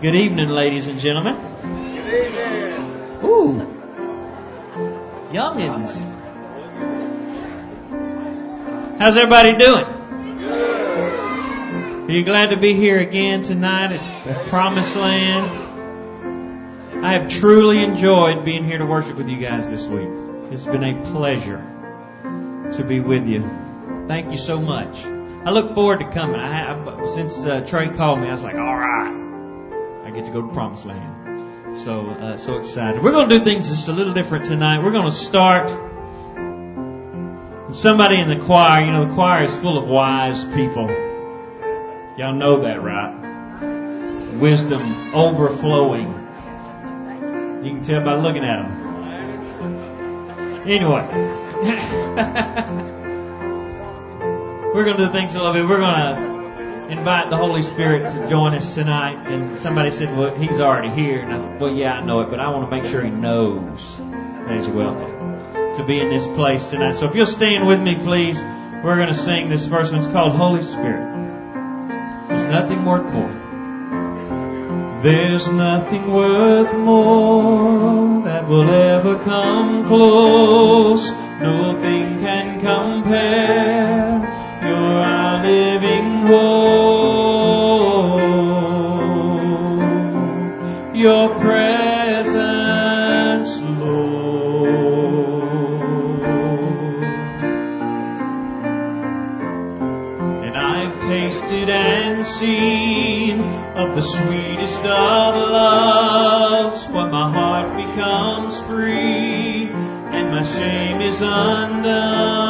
Good evening, ladies and gentlemen. Good evening. Ooh. Youngins. How's everybody doing? Are you glad to be here again tonight at the Promised Land? I have truly enjoyed being here to worship with you guys this week. It's been a pleasure to be with you. Thank you so much. I look forward to coming. I, I since uh, Trey called me, I was like, all right, get to go to Promised Land. So uh, so excited. We're going to do things just a little different tonight. We're going to start. Somebody in the choir, you know, the choir is full of wise people. Y'all know that, right? Wisdom overflowing. You can tell by looking at them. Anyway. We're going to do things a little bit. We're going to invite the Holy Spirit to join us tonight. And somebody said, well, he's already here. And I thought, well, yeah, I know it, but I want to make sure he knows that he's welcome to be in this place tonight. So if you'll stand with me, please, we're going to sing this first one. It's called Holy Spirit. There's nothing worth more. There's nothing worth more that will ever come close. Nothing can compare. You're our living hope. Your presence, Lord. And I've tasted and seen of the sweetest of loves when my heart becomes free and my shame is undone.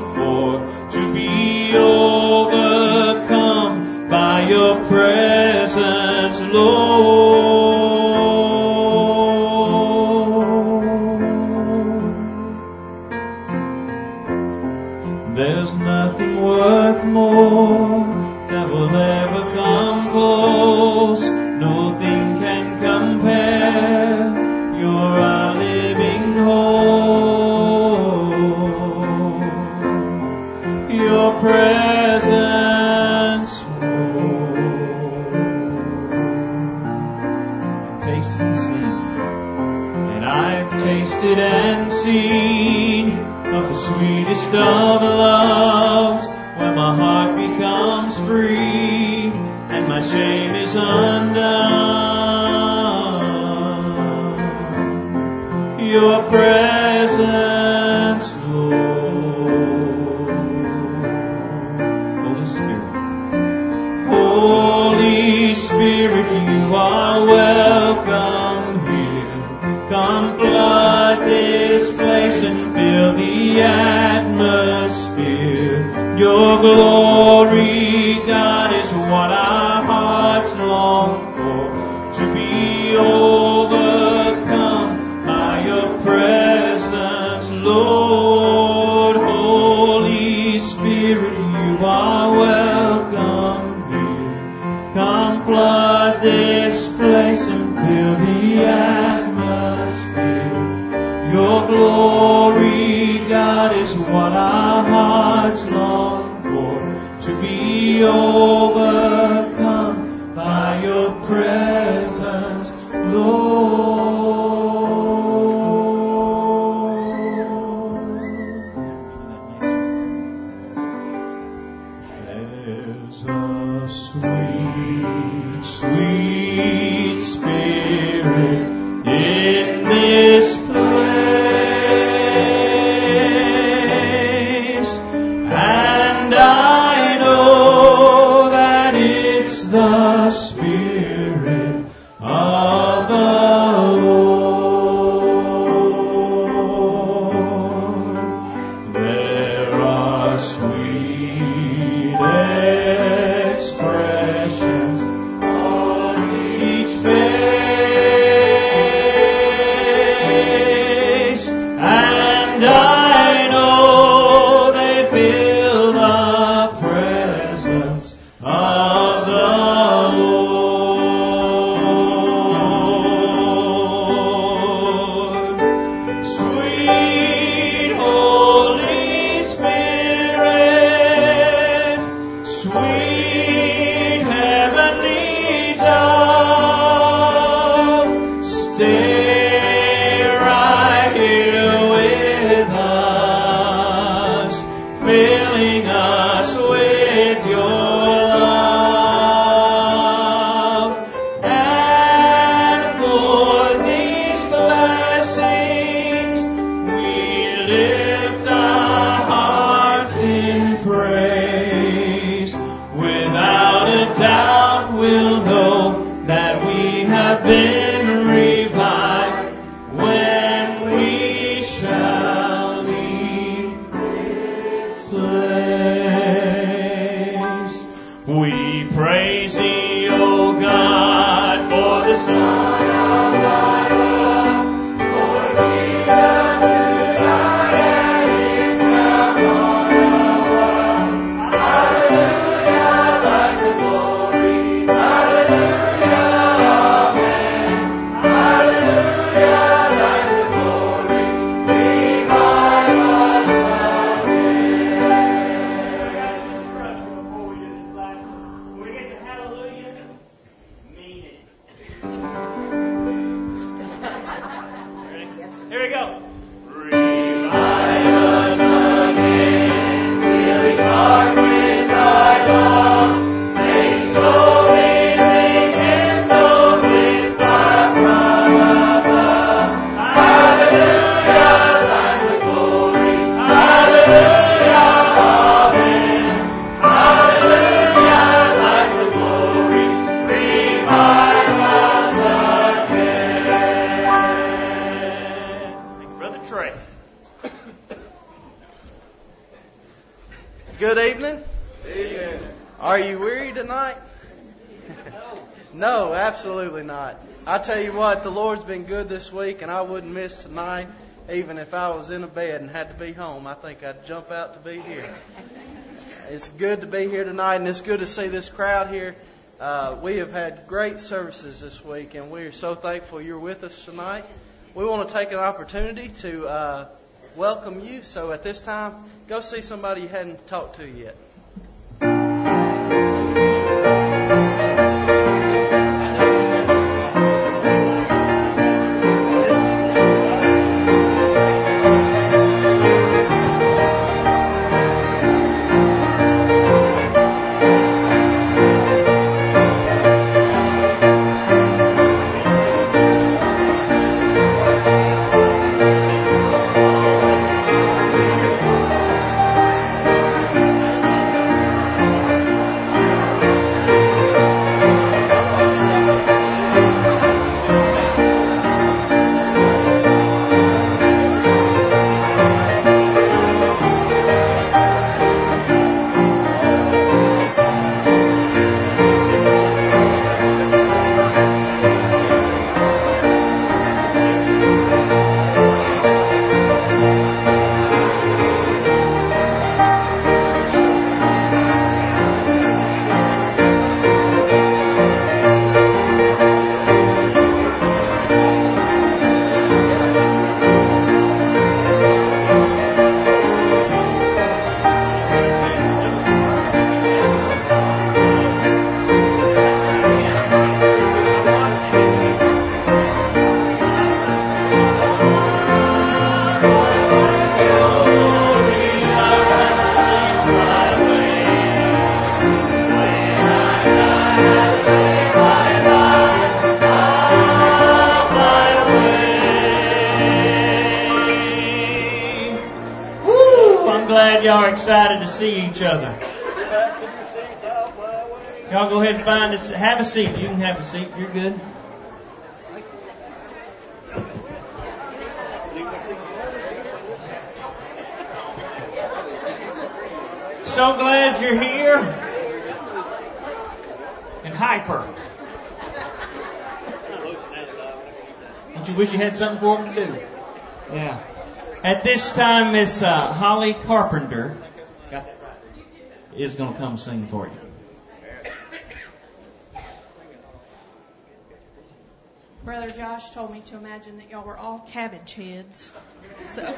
your presence, Lord. Again. Brother Trey. Good evening. Are you weary tonight? No, absolutely not. I tell you what, the Lord's been good this week, and I wouldn't miss tonight, even if I was in a bed and had to be home. I think I'd jump out to be here. It's good to be here tonight, and it's good to see this crowd here. Uh, we have had great services this week, and we are so thankful you're with us tonight. We want to take an opportunity to uh, welcome you. So at this time, go see somebody you hadn't talked to yet. Seat. You can have a seat. You're good. So glad you're here. And hyper. Don't you wish you had something for them to do? Yeah. At this time, Miss uh, Holly Carpenter got that right, is going to come sing for you. Brother Josh told me to imagine that y'all were all cabbage heads. So.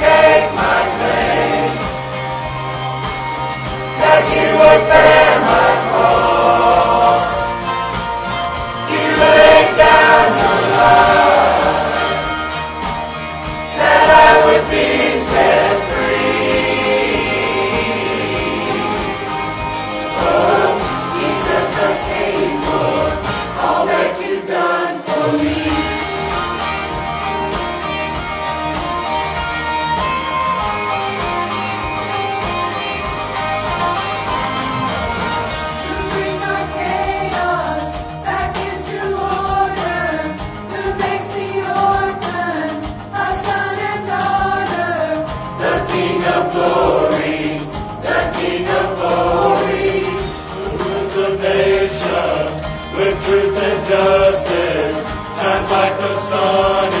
take my place. That you would bear. Who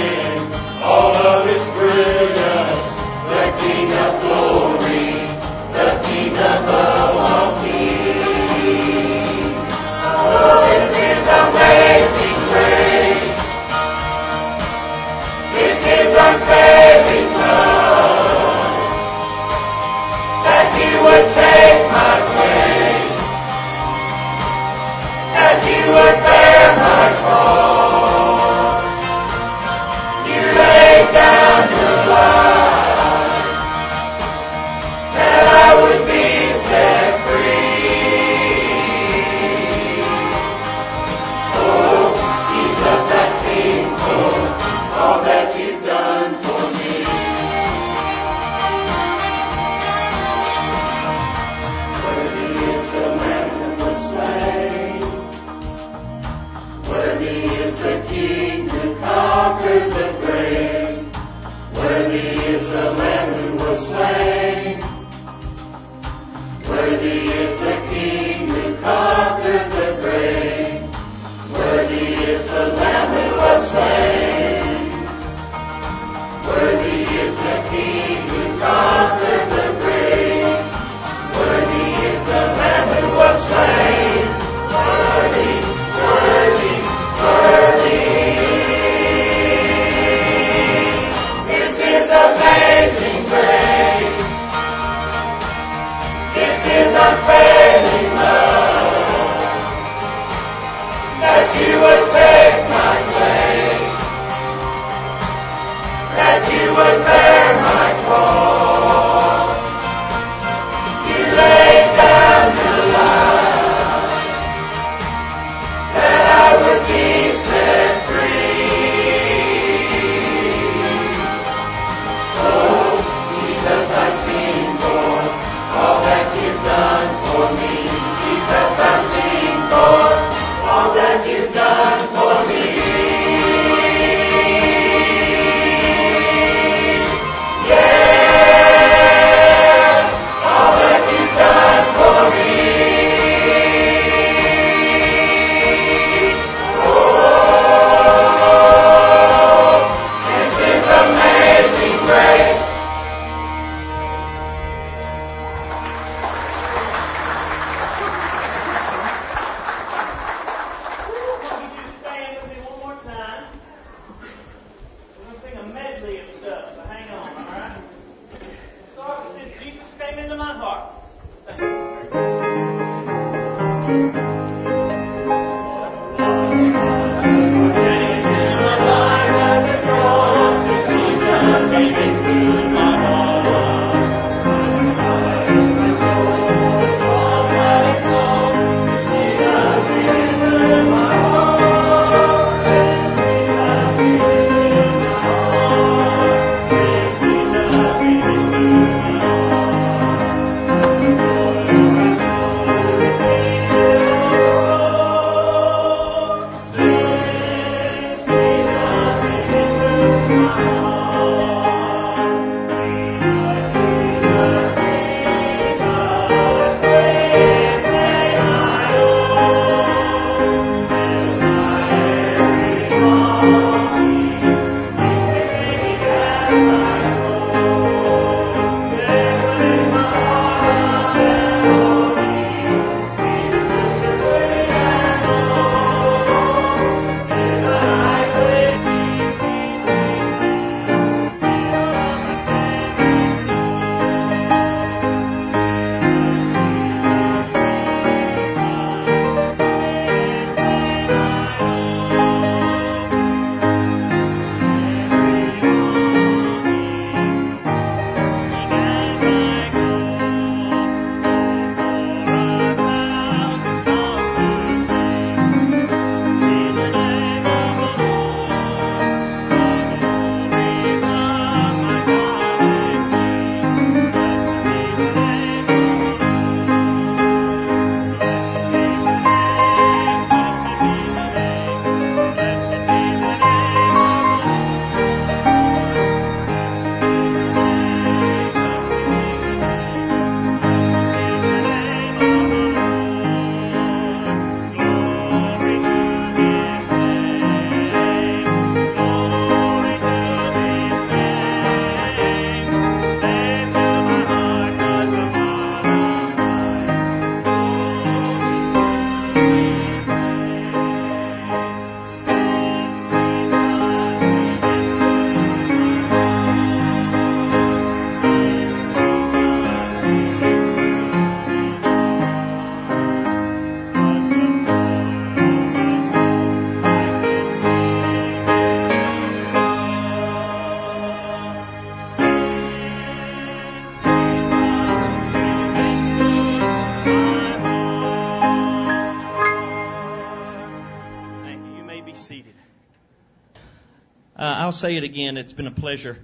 say it again. It's been a pleasure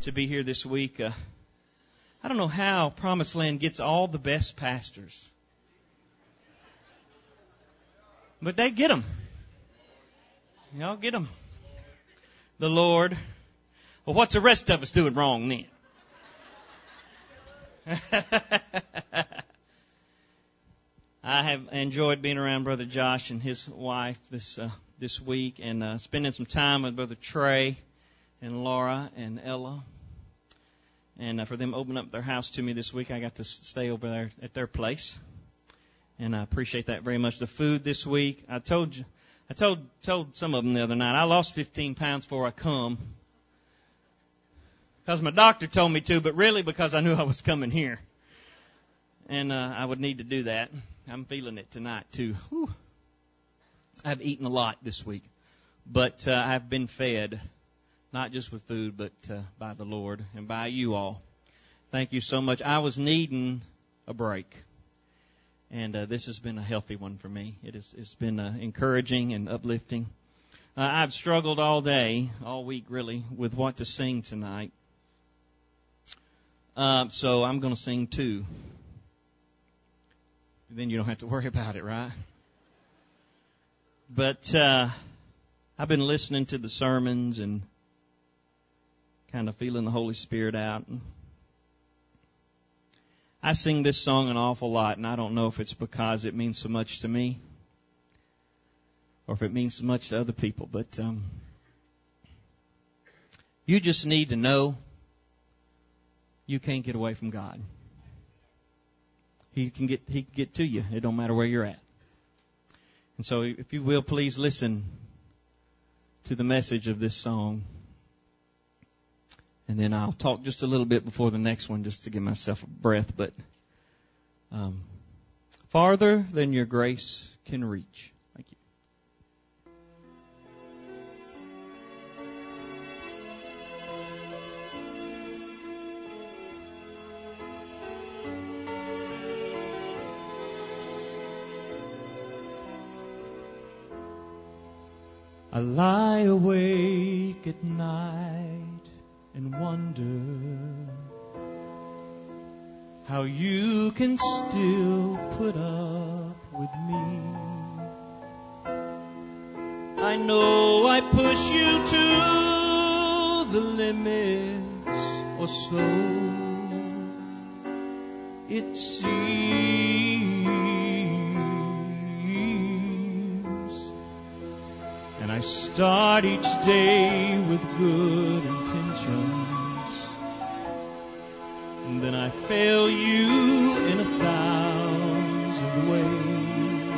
to be here this week. Uh, I don't know how Promised Land gets all the best pastors, but they get them. Y'all get them. The Lord. Well, what's the rest of us doing wrong then? I have enjoyed being around Brother Josh and his wife this uh, this week, and uh, spending some time with Brother Trey and Laura and Ella. And uh, for them opening up their house to me this week, I got to stay over there at their place, and I appreciate that very much. The food this week, I told you, I told told some of them the other night, I lost 15 pounds before I come, because my doctor told me to, but really because I knew I was coming here, and uh, I would need to do that. I'm feeling it tonight too. Whew. I've eaten a lot this week, but uh, I've been fed, not just with food, but uh, by the Lord and by you all. Thank you so much. I was needing a break, and uh, this has been a healthy one for me. It has it's been uh, encouraging and uplifting. Uh, I've struggled all day, all week really, with what to sing tonight. Uh, so I'm going to sing two then you don't have to worry about it, right? But uh, I've been listening to the sermons and kind of feeling the Holy Spirit out. I sing this song an awful lot, and I don't know if it's because it means so much to me or if it means so much to other people, but um, you just need to know you can't get away from God. He can get he can get to you. It don't matter where you're at. And so, if you will, please listen to the message of this song. And then I'll talk just a little bit before the next one, just to give myself a breath. But um, farther than your grace can reach. Thank you. I lie awake at night wonder how you can still put up with me. I know I push you to the limits or so it seems. And I start each day with good intentions. Fail you in a thousand ways.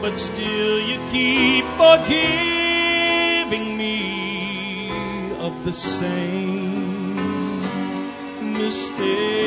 But still you keep forgiving me of the same mistakes.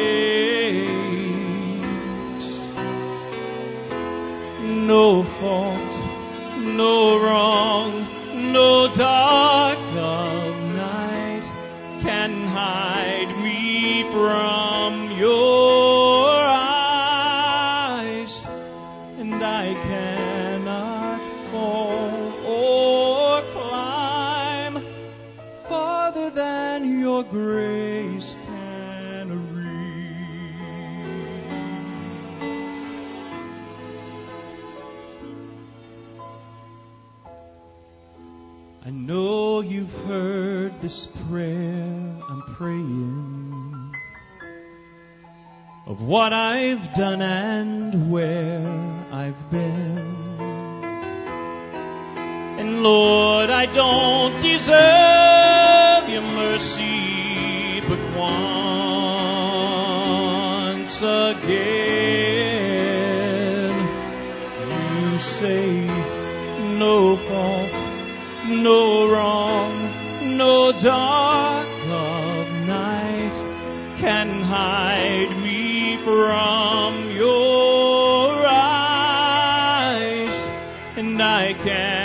I cannot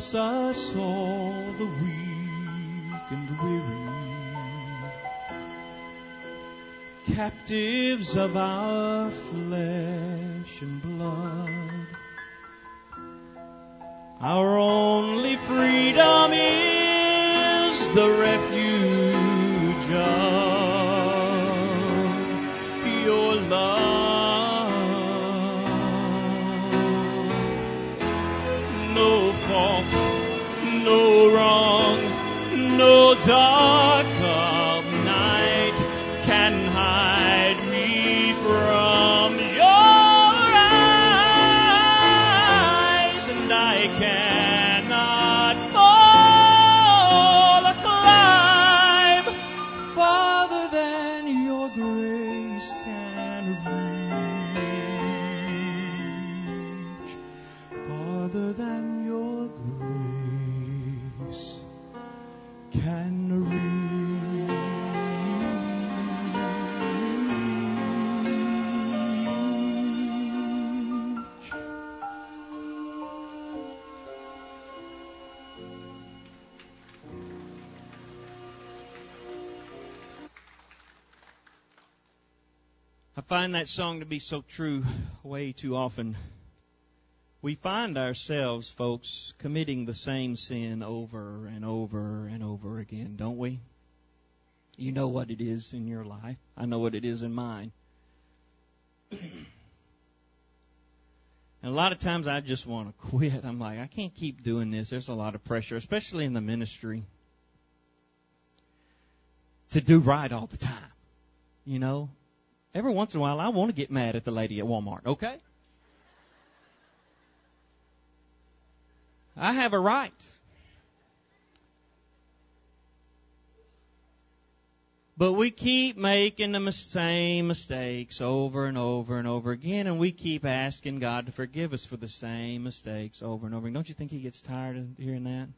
bless us all, the weak and weary, captives of our flesh and blood. Our only freedom dark find that song to be so true way too often. We find ourselves, folks, committing the same sin over and over and over again, don't we? You know what it is in your life. I know what it is in mine. and a lot of times I just want to quit. I'm like, I can't keep doing this. There's a lot of pressure, especially in the ministry, to do right all the time. You know, every once in a while I want to get mad at the lady at Walmart, okay? I have a right. But we keep making the same mistakes over and over and over again, and we keep asking God to forgive us for the same mistakes over and over again. Don't you think He gets tired of hearing that?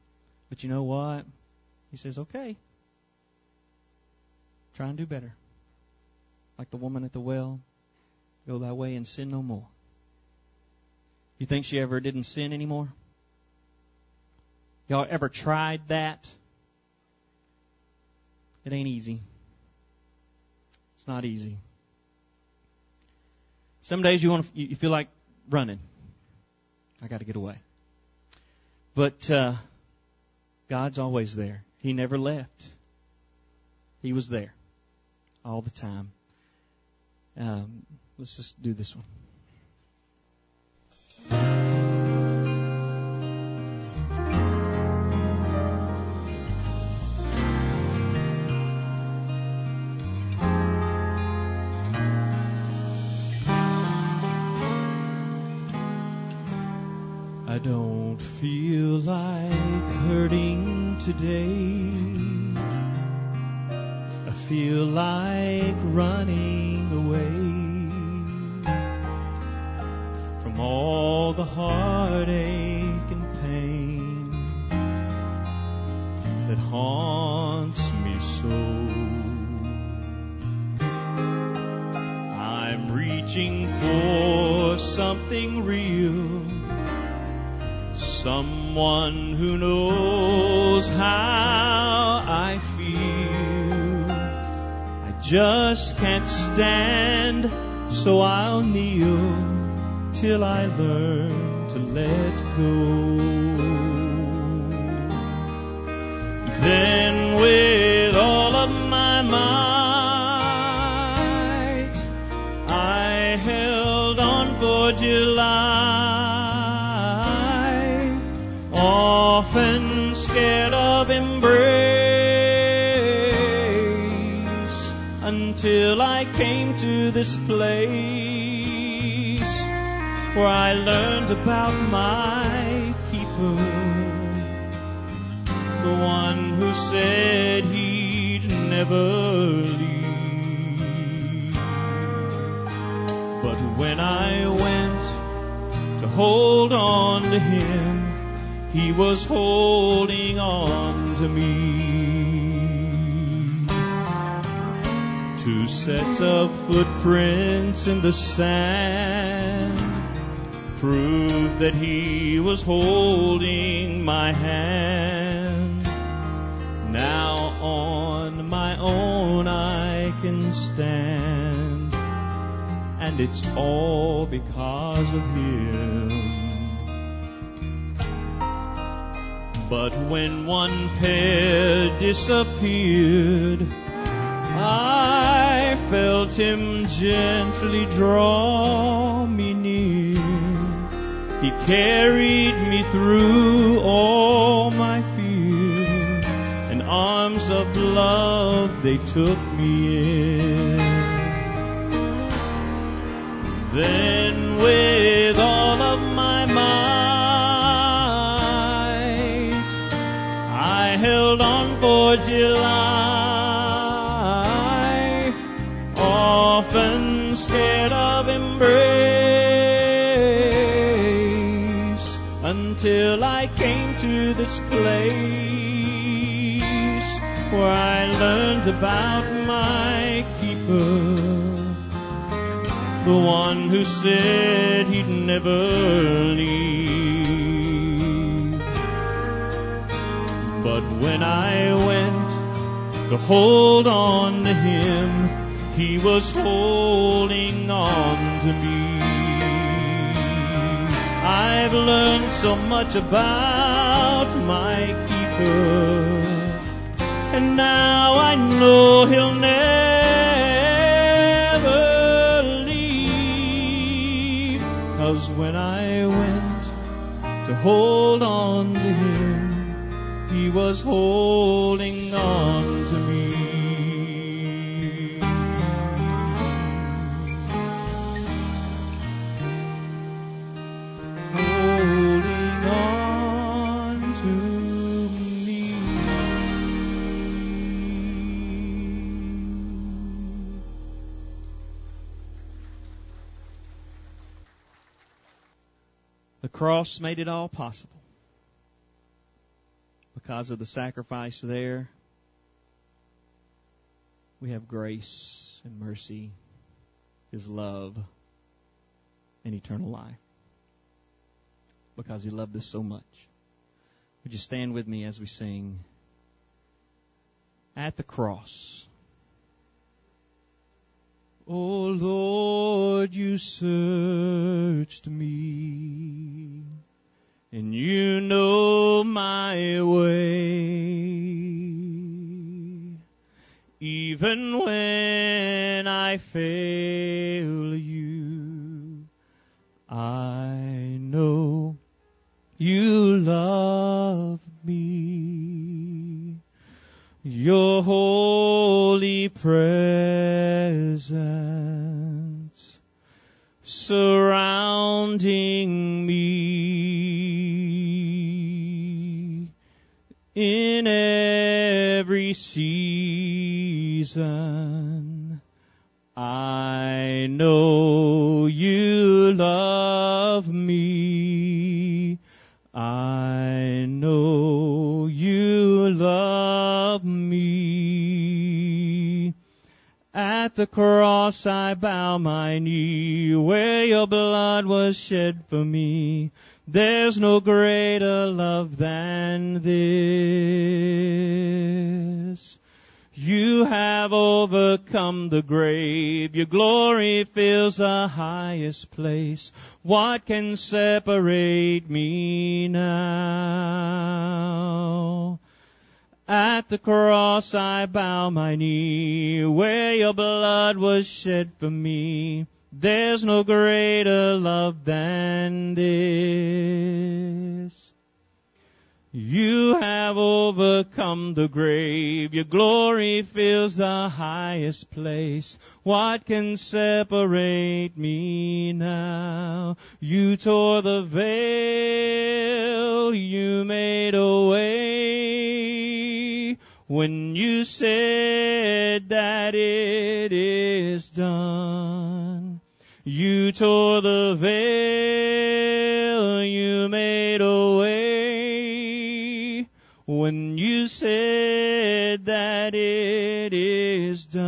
But you know what? He says, okay, try and do better. Like the woman at the well, go thy way and sin no more. You think she ever didn't sin anymore? Y'all ever tried that? It ain't easy. It's not easy. Some days you want to, you feel like running. I got to get away. But uh, God's always there. He never left. He was there all the time. Um, let's just do this one. I don't feel like hurting today. Feel like running away from all the heartache and pain that haunts me so. I'm reaching for something real someone who knows how just can't stand, so I'll kneel till I learn to let go. Then with all of my might, I held on for July until I came to this place where I learned about my keeper, the one who said he'd never leave. But when I went to hold on to him, he was holding on to me. Two sets of footprints in the sand, prove that he was holding my hand. Now on my own I can stand, and it's all because of him. But when one pair disappeared, I felt him gently draw me near. He carried me through all my fear, and arms of love they took me in. Then with all of my might, I held on for dear scared of embrace, until I came to this place where I learned about my keeper the one who said he'd never leave. But when I went to hold on to him, he was holding on to me. I've learned so much about my keeper, and now I know he'll never leave. Cause when I went to hold on to him, he was holding on to me. Cross made it all possible. Because of the sacrifice there, we have grace and mercy, His love, and eternal life. Because He loved us so much. Would you stand with me as we sing? At the cross. Oh Lord, you searched me, and you know my way. Even when I fail you, I know you love me. Your holy presence surrounding me in every season. I know you love me. I know love me. At the cross I bow my knee where your blood was shed for me. There's no greater love than this. You have overcome the grave. Your glory fills the highest place. What can separate me now? At the cross I bow my knee where your blood was shed for me. There's no greater love than this. You have overcome the grave. Your glory fills the highest place. What can separate me now? You tore the veil. You made a way. When you said that it is done. You tore the veil. You made a way when you said that it is done.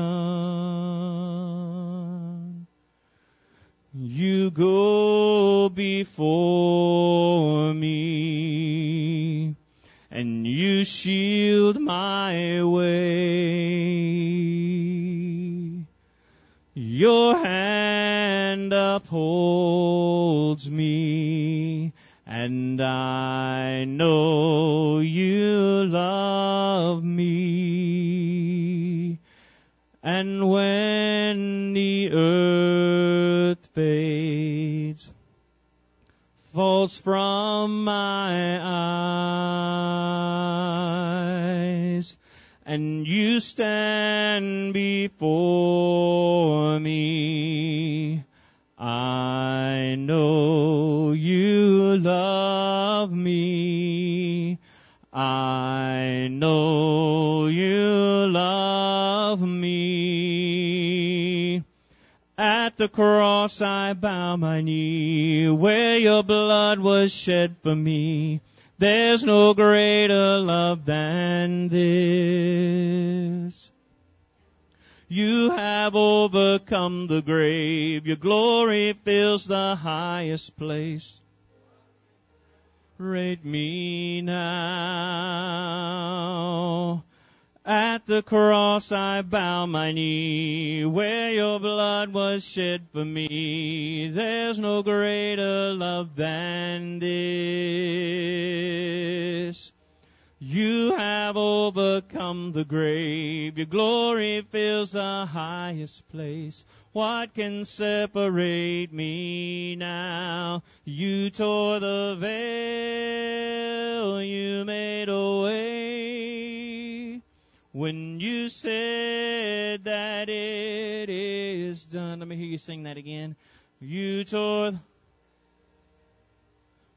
You go before me, and you shield my way. Your hand upholds me, and I know you love me. And when the earth fades, falls from my eyes, and you stand before me, I know you love me. I know you love me. At the cross I bow my knee, where your blood was shed for me. There's no greater love than this. You have overcome the grave. Your glory fills the highest place. Rate me now. At the cross I bow my knee, where your blood was shed for me. There's no greater love than this. You have overcome the grave. Your glory fills the highest place. What can separate me now? You tore the veil. You made a way. When you said that it is done. Let me hear you sing that again. You tore. The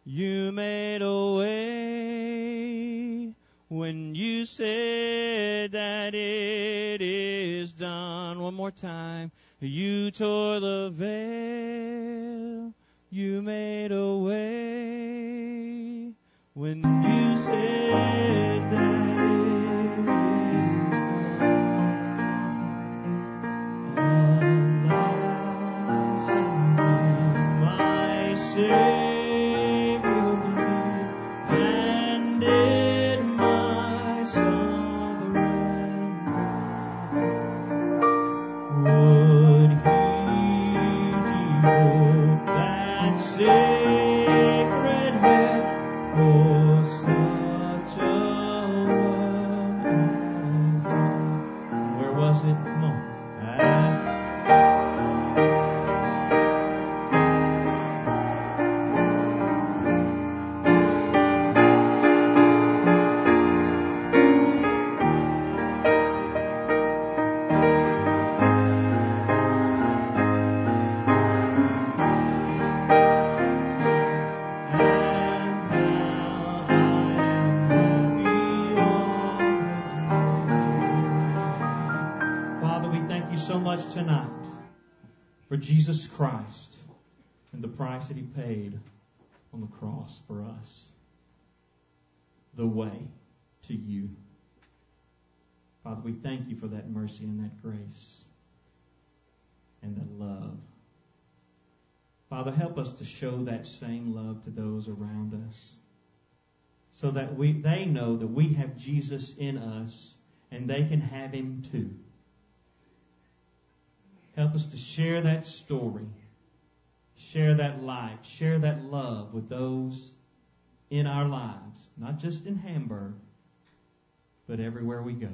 you made a way when you said that it is done. One more time. You tore the veil. You made a way when you said that it much tonight for Jesus Christ and the price that he paid on the cross for us. The way to you. Father, we thank you for that mercy and that grace and that love. Father, help us to show that same love to those around us so that we, they know that we have Jesus in us and they can have him too. Help us to share that story, share that light, share that love with those in our lives, not just in Hamburg, but everywhere we go.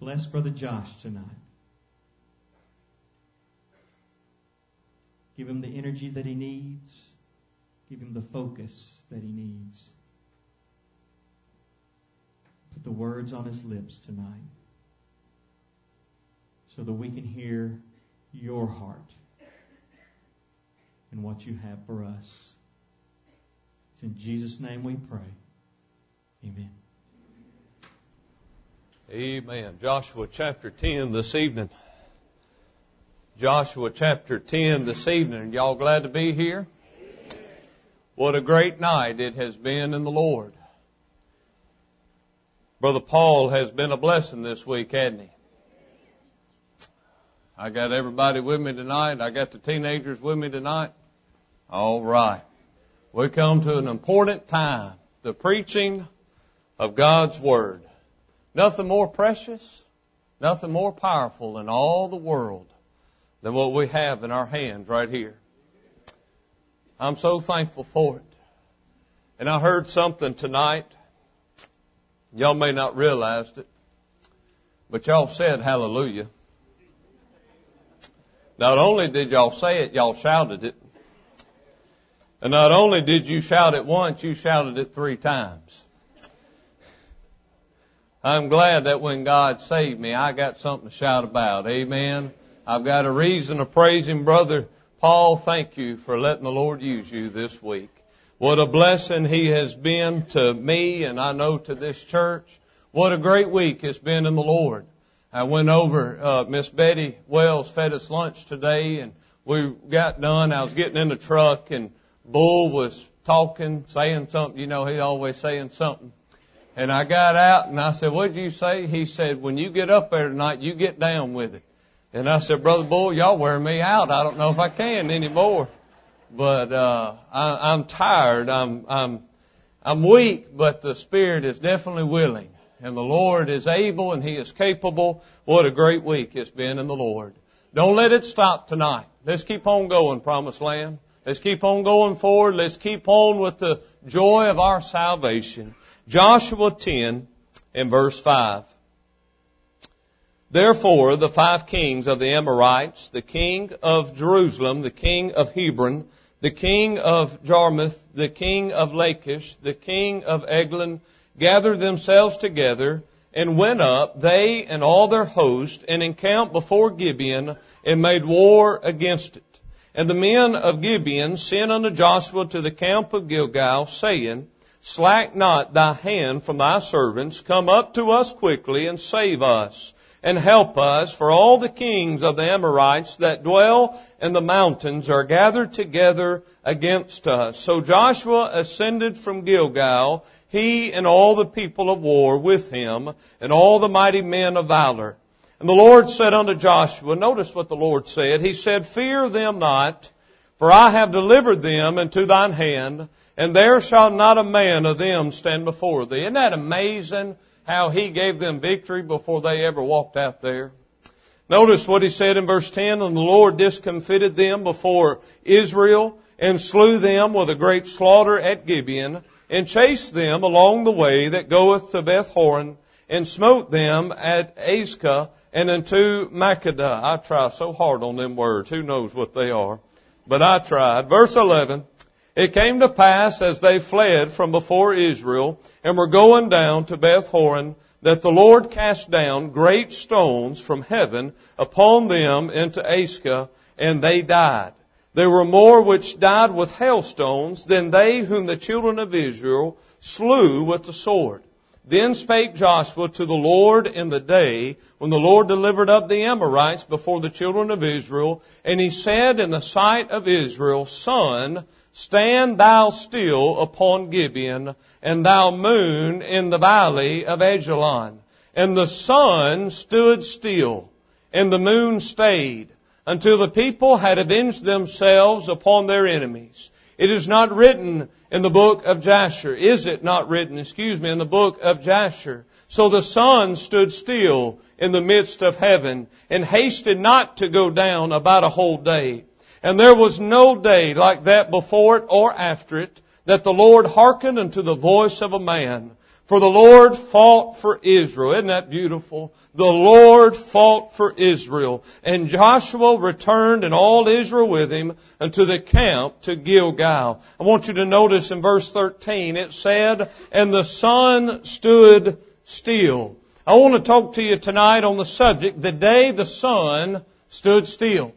Bless Brother Josh tonight. Give him the energy that he needs. Give him the focus that he needs. Put the words on his lips tonight so that we can hear your heart and what you have for us. It's in Jesus' name we pray. Amen. Amen. Joshua chapter 10 this evening. Joshua chapter 10 this evening. Y'all glad to be here? What a great night it has been in the Lord. Brother Paul has been a blessing this week, hasn't he? I got everybody with me tonight. I got the teenagers with me tonight. All right. We come to an important time. The preaching of God's Word. Nothing more precious, nothing more powerful in all the world than what we have in our hands right here. I'm so thankful for it. And I heard something tonight. Y'all may not realize it, but y'all said hallelujah. Not only did y'all say it, y'all shouted it. And not only did you shout it once, you shouted it three times. I'm glad that when God saved me, I got something to shout about. Amen. I've got a reason to praise Him. Brother Paul, thank you for letting the Lord use you this week. What a blessing He has been to me and I know to this church. What a great week it's been in the Lord. I went over, uh, Miss Betty Wells fed us lunch today and we got done. I was getting in the truck and Bull was talking, saying something. You know, he always saying something. And I got out and I said, what'd you say? He said, when you get up there tonight, you get down with it. And I said, Brother Bull, y'all wear me out. I don't know if I can anymore. But, uh, I, I'm tired. I'm, I'm, I'm weak, but the Spirit is definitely willing. And the Lord is able and He is capable. What a great week it's been in the Lord. Don't let it stop tonight. Let's keep on going, Promised Land. Let's keep on going forward. Let's keep on with the joy of our salvation. Joshua 10 and verse 5. Therefore, the five kings of the Amorites, the king of Jerusalem, the king of Hebron, the king of Jarmuth, the king of Lachish, the king of Eglon, gathered themselves together and went up, they and all their host, and encamped before Gibeon and made war against it. And the men of Gibeon sent unto Joshua to the camp of Gilgal, saying, Slack not thy hand from thy servants, come up to us quickly and save us and help us, for all the kings of the Amorites that dwell in the mountains are gathered together against us. So Joshua ascended from Gilgal, he and all the people of war with him, and all the mighty men of valor. And the Lord said unto Joshua, notice what the Lord said. He said, Fear them not, for I have delivered them into thine hand, and there shall not a man of them stand before thee. Isn't that amazing how he gave them victory before they ever walked out there? Notice what he said in verse 10, and the Lord discomfited them before Israel and slew them with a great slaughter at Gibeon and chased them along the way that goeth to Beth Horon and smote them at Azekah and unto Makkedah. I try so hard on them words. Who knows what they are? But I tried. Verse 11. It came to pass as they fled from before Israel and were going down to Beth Horon that the Lord cast down great stones from heaven upon them into Azekah and they died. There were more which died with hailstones than they whom the children of Israel slew with the sword. Then spake Joshua to the Lord in the day when the Lord delivered up the Amorites before the children of Israel, and he said in the sight of Israel, Sun, stand thou still upon Gibeon, and thou moon in the valley of Ajalon. And the sun stood still, and the moon stayed, until the people had avenged themselves upon their enemies. It is not written in the book of Jasher. Is it not written, excuse me, in the book of Jasher? So the sun stood still in the midst of heaven and hasted not to go down about a whole day. And there was no day like that before it or after it that the Lord hearkened unto the voice of a man. For the Lord fought for Israel. Isn't that beautiful? The Lord fought for Israel. And Joshua returned and all Israel with him unto the camp to Gilgal. I want you to notice in verse 13 it said, and the sun stood still. I want to talk to you tonight on the subject, the day the sun stood still.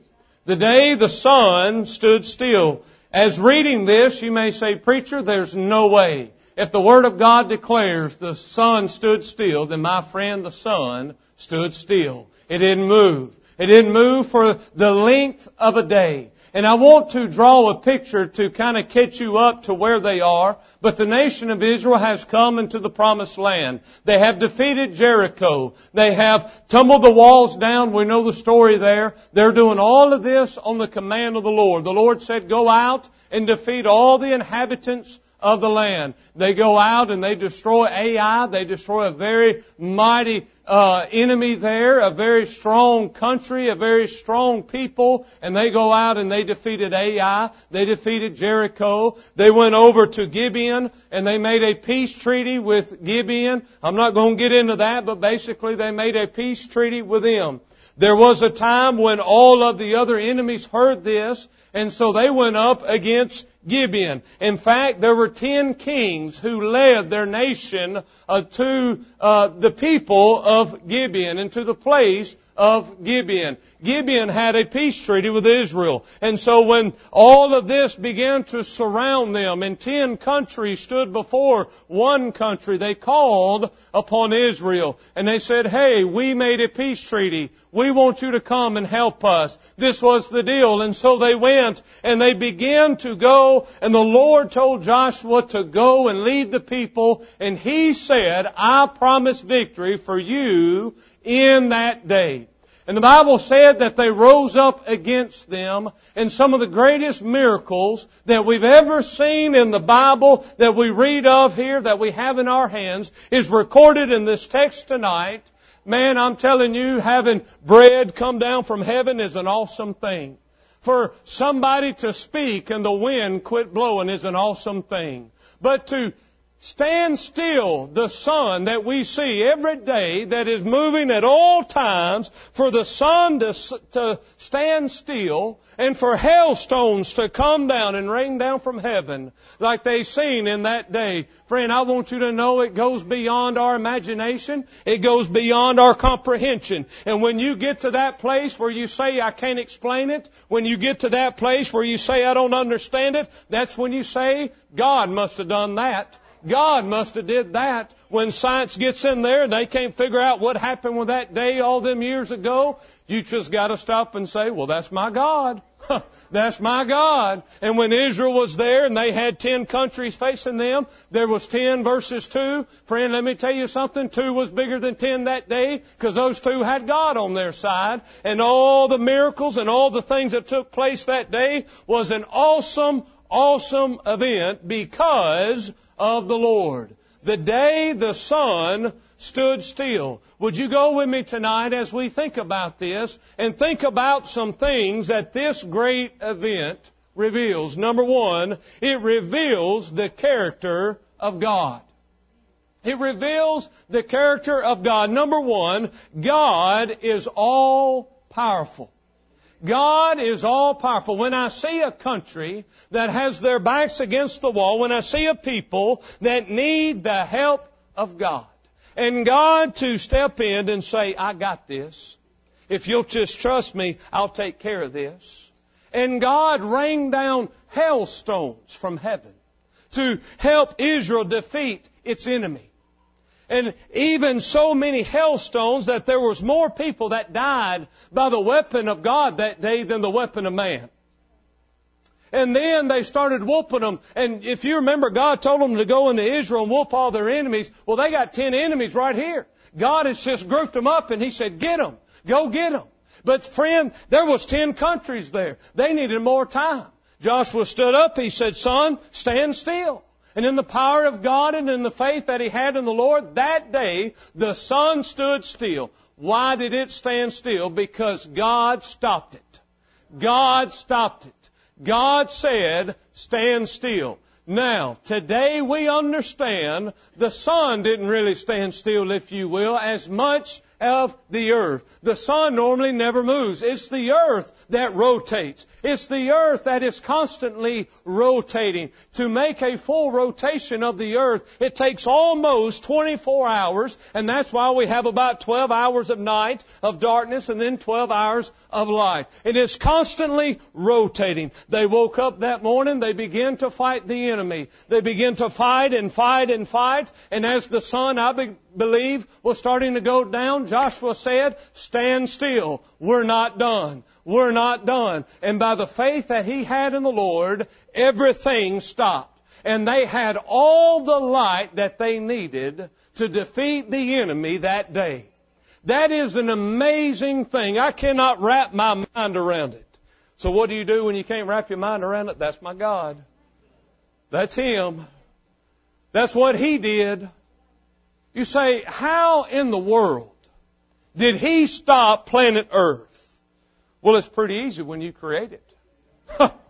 The day the sun stood still. As reading this, you may say, preacher, there's no way. If the Word of God declares the sun stood still, then my friend, the sun stood still. It didn't move. It didn't move for the length of a day. And I want to draw a picture to kind of catch you up to where they are. But the nation of Israel has come into the promised land. They have defeated Jericho. They have tumbled the walls down. We know the story there. They're doing all of this on the command of the Lord. The Lord said, go out and defeat all the inhabitants of the land. They go out and they destroy Ai. They destroy a very mighty uh, enemy there, a very strong country, a very strong people, and they go out and they defeated Ai. They defeated Jericho. They went over to Gibeon and they made a peace treaty with Gibeon. I'm not going to get into that, but basically they made a peace treaty with them. There was a time when all of the other enemies heard this, and so they went up against Gibeon. In fact, there were ten kings who led their nation uh, to uh, the people of Gibeon and to the place of Gibeon. Gibeon had a peace treaty with Israel. And so when all of this began to surround them and ten countries stood before one country, they called upon Israel and they said, hey, we made a peace treaty. We want you to come and help us. This was the deal. And so they went and they began to go and the Lord told Joshua to go and lead the people and he said, I promise victory for you in that day. And the Bible said that they rose up against them, and some of the greatest miracles that we've ever seen in the Bible that we read of here, that we have in our hands, is recorded in this text tonight. Man, I'm telling you, having bread come down from heaven is an awesome thing. For somebody to speak and the wind quit blowing is an awesome thing. But to Stand still, the sun that we see every day that is moving at all times, for the sun to, to stand still and for hailstones to come down and rain down from heaven like they seen in that day. Friend, I want you to know it goes beyond our imagination. It goes beyond our comprehension. And when you get to that place where you say, I can't explain it, when you get to that place where you say, I don't understand it, that's when you say, God must have done that. God must have did that. When science gets in there and they can't figure out what happened with that day all them years ago, you just gotta stop and say, well, that's my God. that's my God. And when Israel was there and they had ten countries facing them, there was ten versus two. Friend, let me tell you something. Two was bigger than ten that day because those two had God on their side. And all the miracles and all the things that took place that day was an awesome, awesome event because of the Lord. The day the sun stood still. Would you go with me tonight as we think about this and think about some things that this great event reveals? Number one, it reveals the character of God. It reveals the character of God. Number one, God is all powerful. God is all powerful. When I see a country that has their backs against the wall, when I see a people that need the help of God, and God to step in and say, I got this. If you'll just trust me, I'll take care of this. And God rained down hailstones from heaven to help Israel defeat its enemy and even so many hailstones that there was more people that died by the weapon of God that day than the weapon of man. And then they started whooping them. And if you remember, God told them to go into Israel and whoop all their enemies. Well, they got ten enemies right here. God has just grouped them up and He said, get them. Go get them. But friend, there was ten countries there. They needed more time. Joshua stood up. He said, sun, stand still. And in the power of God and in the faith that he had in the Lord, that day the sun stood still. Why did it stand still? Because God stopped it. God stopped it. God said, stand still. Now, today we understand the sun didn't really stand still, if you will, as much of the earth. The sun normally never moves. It's the earth that rotates. It's the earth that is constantly rotating. To make a full rotation of the earth, it takes almost 24 hours, and that's why we have about 12 hours of night of darkness and then 12 hours of light. It is constantly rotating. They woke up that morning, they began to fight the enemy. They begin to fight and fight and fight, and as the sun, I be- believe was starting to go down, Joshua said, stand still. We're not done. We're not done. And by the faith that he had in the Lord, everything stopped. And they had all the light that they needed to defeat the enemy that day. That is an amazing thing. I cannot wrap my mind around it. So what do you do when you can't wrap your mind around it? That's my God. That's Him. That's what He did. You say, how in the world did He stop planet Earth? Well, it's pretty easy when you create it.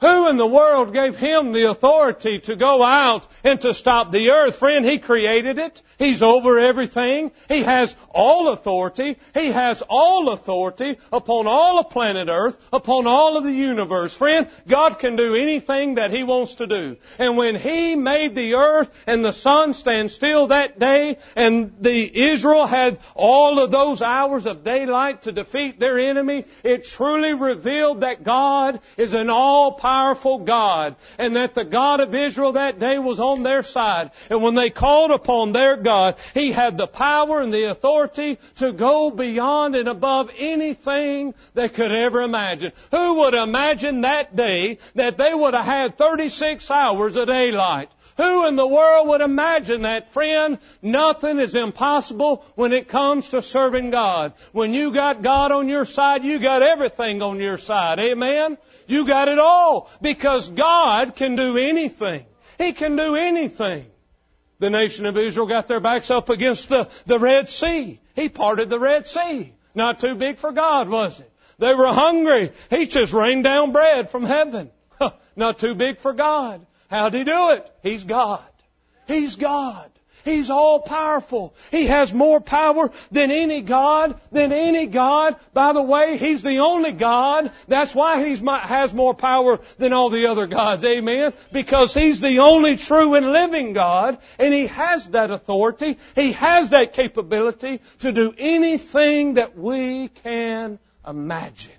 Who in the world gave him the authority to go out and to stop the earth? Friend, he created it. He's over everything. He has all authority. He has all authority upon all of planet earth, upon all of the universe. Friend, God can do anything that he wants to do. And when he made the earth and the sun stand still that day and the Israel had all of those hours of daylight to defeat their enemy, it truly revealed that God is an all powerful God and that the God of Israel that day was on their side. And when they called upon their God, He had the power and the authority to go beyond and above anything they could ever imagine. Who would imagine that day that they would have had 36 hours of daylight? Who in the world would imagine that, friend? Nothing is impossible when it comes to serving God. When you got God on your side, you got everything on your side. Amen? You got it all because God can do anything. He can do anything. The nation of Israel got their backs up against the, the Red Sea. He parted the Red Sea. Not too big for God, was it? They were hungry. He just rained down bread from heaven. Not too big for God. How'd he do it? He's God. He's God. He's all powerful. He has more power than any God, than any God. By the way, He's the only God. That's why He has more power than all the other gods. Amen? Because He's the only true and living God, and He has that authority. He has that capability to do anything that we can imagine.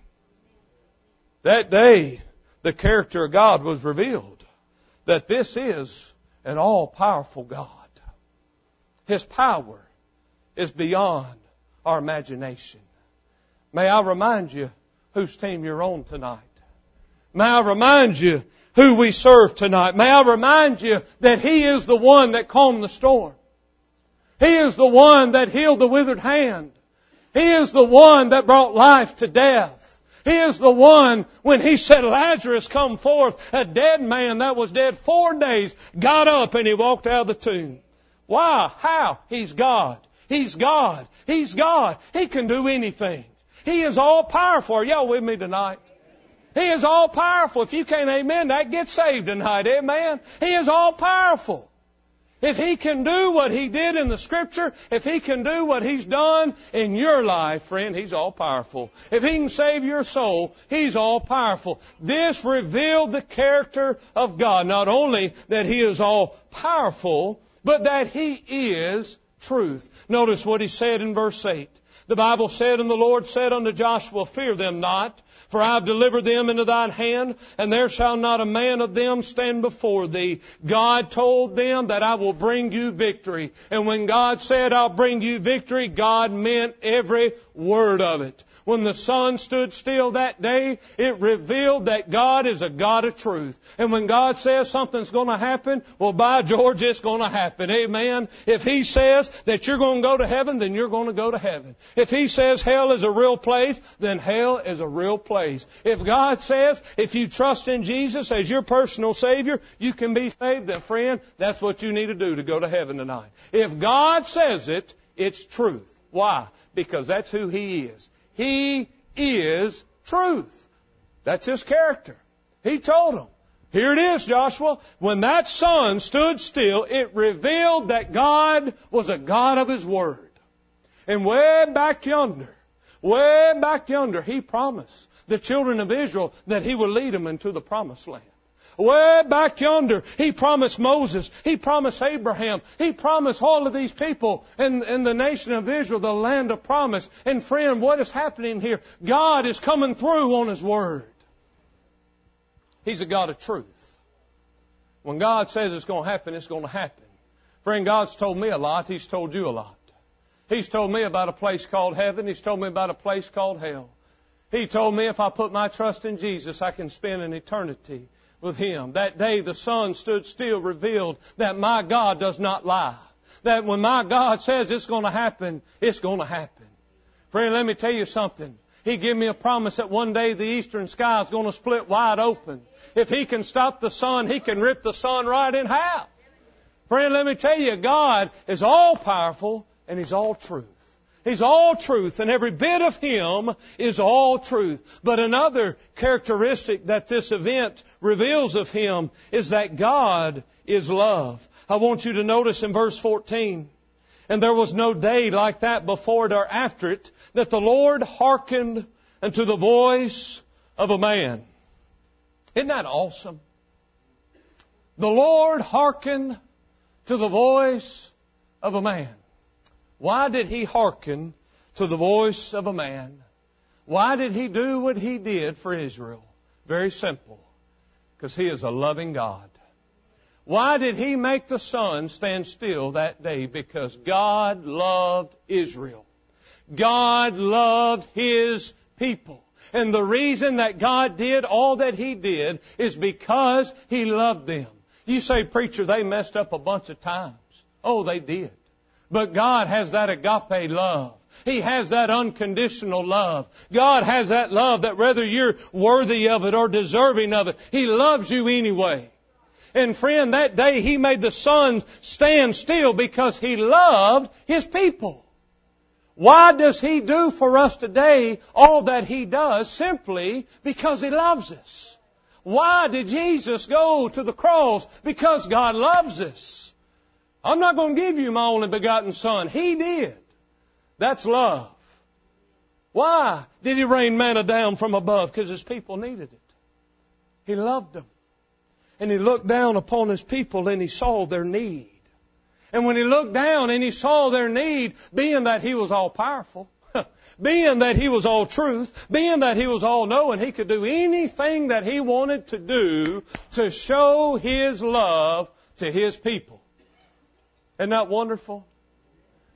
That day, the character of God was revealed. That this is an all-powerful God. His power is beyond our imagination. May I remind you whose team you're on tonight. May I remind you who we serve tonight. May I remind you that He is the one that calmed the storm. He is the one that healed the withered hand. He is the one that brought life to death. He is the one when he said, Lazarus come forth, a dead man that was dead four days, got up and he walked out of the tomb. Why? How? He's God. He's God. He's God. He can do anything. He is all powerful. Are y'all with me tonight? He is all powerful. If you can't amen, that gets saved tonight. Amen. He is all powerful. If He can do what He did in the Scripture, if He can do what He's done in your life, friend, He's all powerful. If He can save your soul, He's all powerful. This revealed the character of God. Not only that He is all powerful, but that He is truth. Notice what He said in verse 8. The Bible said, And the Lord said unto Joshua, Fear them not, for I have delivered them into thine hand, and there shall not a man of them stand before thee. God told them that I will bring you victory. And when God said, I'll bring you victory, God meant every word of it. When the sun stood still that day, it revealed that God is a God of truth. And when God says something's going to happen, well, by George, it's going to happen. Amen. If He says that you're going to go to heaven, then you're going to go to heaven. If He says hell is a real place, then hell is a real place. If God says if you trust in Jesus as your personal Savior, you can be saved, then friend, that's what you need to do to go to heaven tonight. If God says it, it's truth. Why? Because that's who He is. He is truth. That's his character. He told them. Here it is, Joshua. When that sun stood still, it revealed that God was a God of His Word. And way back yonder, way back yonder, He promised the children of Israel that He would lead them into the promised land. Way back yonder, He promised Moses. He promised Abraham. He promised all of these people in, the nation of Israel the land of promise. And friend, what is happening here? God is coming through on His Word. He's a God of truth. When God says it's going to happen, it's going to happen. Friend, God's told me a lot. He's told you a lot. He's told me about a place called heaven. He's told me about a place called hell. He told me if I put my trust in Jesus, I can spend an eternity with Him. That day the sun stood still revealed that my God does not lie. That when my God says it's going to happen, it's going to happen. Friend, let me tell you something. He gave me a promise that one day the eastern sky is going to split wide open. If He can stop the sun, He can rip the sun right in half. Friend, let me tell you, God is all powerful and He's all truth. He's all truth, and every bit of Him is all truth. But another characteristic that this event reveals of Him is that God is love. I want you to notice in verse 14, and there was no day like that before it or after it, that the Lord hearkened unto the voice of a man. Isn't that awesome? The Lord hearkened to the voice of a man. Why did he hearken to the voice of a man? Why did he do what he did for Israel? Very simple. Because he is a loving God. Why did he make the sun stand still that day? Because God loved Israel. God loved his people. And the reason that God did all that he did is because he loved them. You say, preacher, they messed up a bunch of times. Oh, they did. But God has that agape love. He has that unconditional love. God has that love that whether you're worthy of it or deserving of it, He loves you anyway. And friend, that day He made the sun stand still because He loved His people. Why does He do for us today all that He does? Simply because He loves us. Why did Jesus go to the cross? Because God loves us. I'm not going to give you my only begotten son. He did. That's love. Why did he rain manna down from above? Because his people needed it. He loved them. And he looked down upon his people and he saw their need. And when he looked down and he saw their need, being that he was all powerful, being that he was all truth, being that he was all knowing, he could do anything that he wanted to do to show his love to his people. Isn't that wonderful?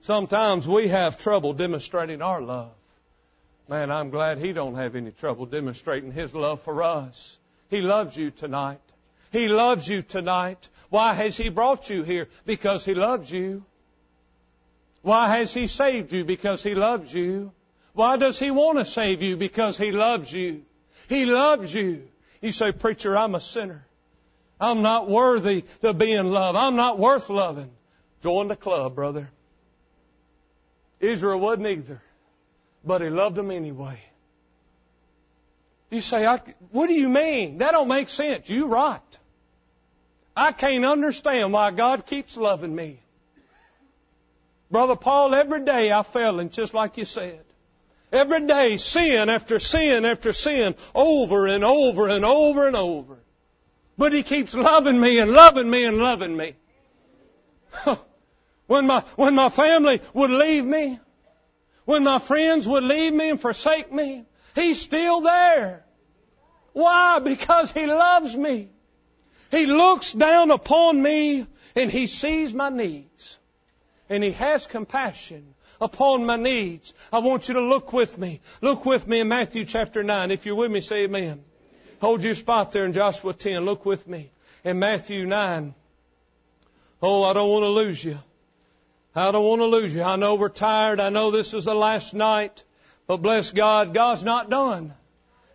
Sometimes we have trouble demonstrating our love. Man, I'm glad he don't have any trouble demonstrating his love for us. He loves you tonight. He loves you tonight. Why has he brought you here? Because he loves you. Why has he saved you? Because he loves you. Why does he want to save you? Because he loves you. He loves you. You say, preacher, I'm a sinner. I'm not worthy to be in love. I'm not worth loving. Join the club, brother. Israel wasn't either, but he loved them anyway. You say, what do you mean? That don't make sense. You right. I can't understand why God keeps loving me. Brother Paul, every day I fell in just like you said. Every day, sin after sin after sin, over and over and over and over. But He keeps loving me and loving me and loving me. When my, when my family would leave me, when my friends would leave me and forsake me, He's still there. Why? Because He loves me. He looks down upon me and He sees my needs. And He has compassion upon my needs. I want you to look with me. Look with me in Matthew chapter 9. If you're with me, say amen. Hold your spot there in Joshua 10. Look with me in Matthew 9. Oh, I don't want to lose you. I don't want to lose you. I know we're tired. I know this is the last night. But bless God, God's not done.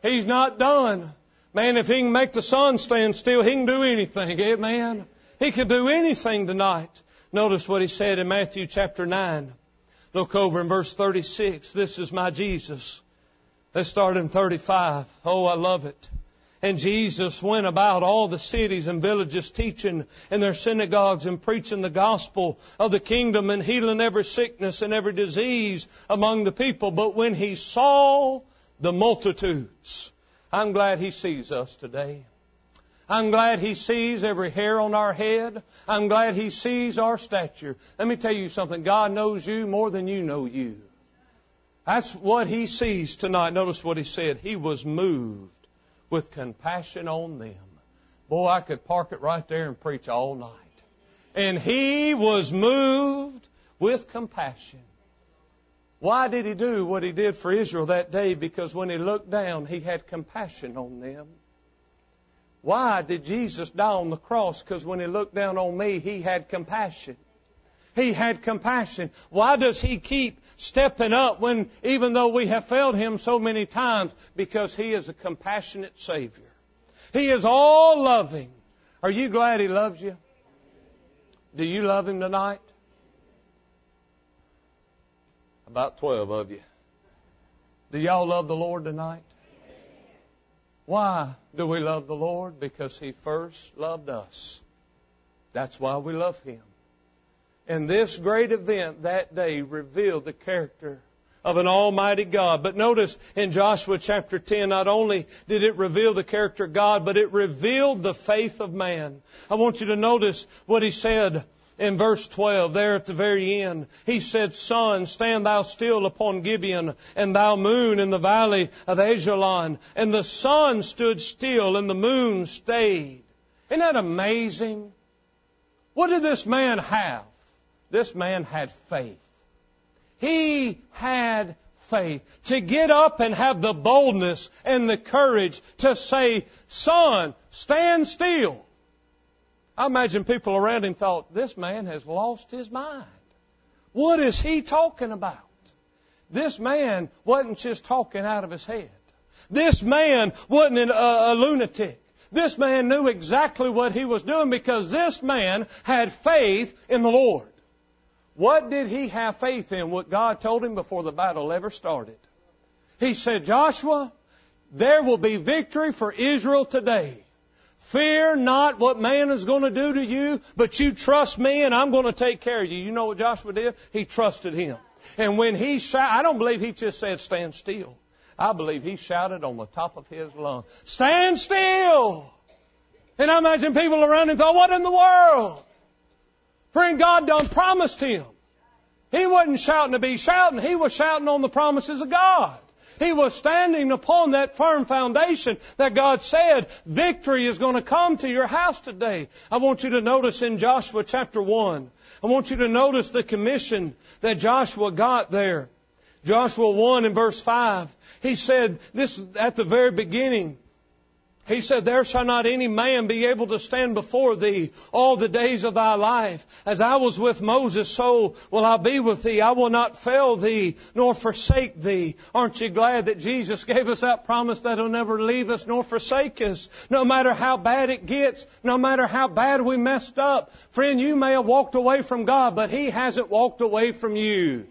He's not done. Man, if He can make the sun stand still, He can do anything. Amen. He can do anything tonight. Notice what He said in Matthew chapter 9. Look over in verse 36. This is my Jesus. Let's start in 35. Oh, I love it. And Jesus went about all the cities and villages teaching in their synagogues and preaching the gospel of the kingdom and healing every sickness and every disease among the people. But when he saw the multitudes, I'm glad he sees us today. I'm glad he sees every hair on our head. I'm glad he sees our stature. Let me tell you something. God knows you more than you know you. That's what he sees tonight. Notice what he said. He was moved with compassion on them. Boy, I could park it right there and preach all night. And he was moved with compassion. Why did he do what he did for Israel that day? Because when he looked down, he had compassion on them. Why did Jesus die on the cross? Because when he looked down on me, he had compassion. He had compassion. Why does he keep stepping up when, even though we have failed him so many times? Because he is a compassionate Savior. He is all loving. Are you glad he loves you? Do you love him tonight? About 12 of you. Do y'all love the Lord tonight? Why do we love the Lord? Because He first loved us. That's why we love Him. And this great event that day revealed the character of an almighty God. But notice in Joshua chapter 10, not only did it reveal the character of God, but it revealed the faith of man. I want you to notice what he said in verse 12, there at the very end, he said, Sun, stand thou still upon Gibeon, and thou moon in the valley of Ajalon. And the sun stood still, and the moon stayed. Isn't that amazing? What did this man have? This man had faith. He had faith. To get up and have the boldness and the courage to say, sun, stand still. I imagine people around him thought, this man has lost his mind. What is he talking about? This man wasn't just talking out of his head. This man wasn't a, lunatic. This man knew exactly what he was doing because this man had faith in the Lord. What did he have faith in? What God told him before the battle ever started. He said, Joshua, there will be victory for Israel today. Fear not what man is going to do to you, but you trust me and I'm going to take care of you. You know what Joshua did? He trusted him. And when he shouted, I don't believe he just said, stand still. I believe he shouted on the top of his lungs, stand still! And I imagine people around him thought, what in the world? Friend, God done promised him. He wasn't shouting to be shouting. He was shouting on the promises of God. He was standing upon that firm foundation that God said, victory is going to come to your house today. I want you to notice in Joshua chapter 1, I want you to notice the commission that Joshua got there. Joshua 1 and verse 5, he said this at the very beginning, he said, There shall not any man be able to stand before thee all the days of thy life. As I was with Moses, so will I be with thee. I will not fail thee nor forsake thee. Aren't you glad that Jesus gave us that promise that he'll never leave us nor forsake us? No matter how bad it gets, no matter how bad we messed up. Friend, you may have walked away from God, but he hasn't walked away from you.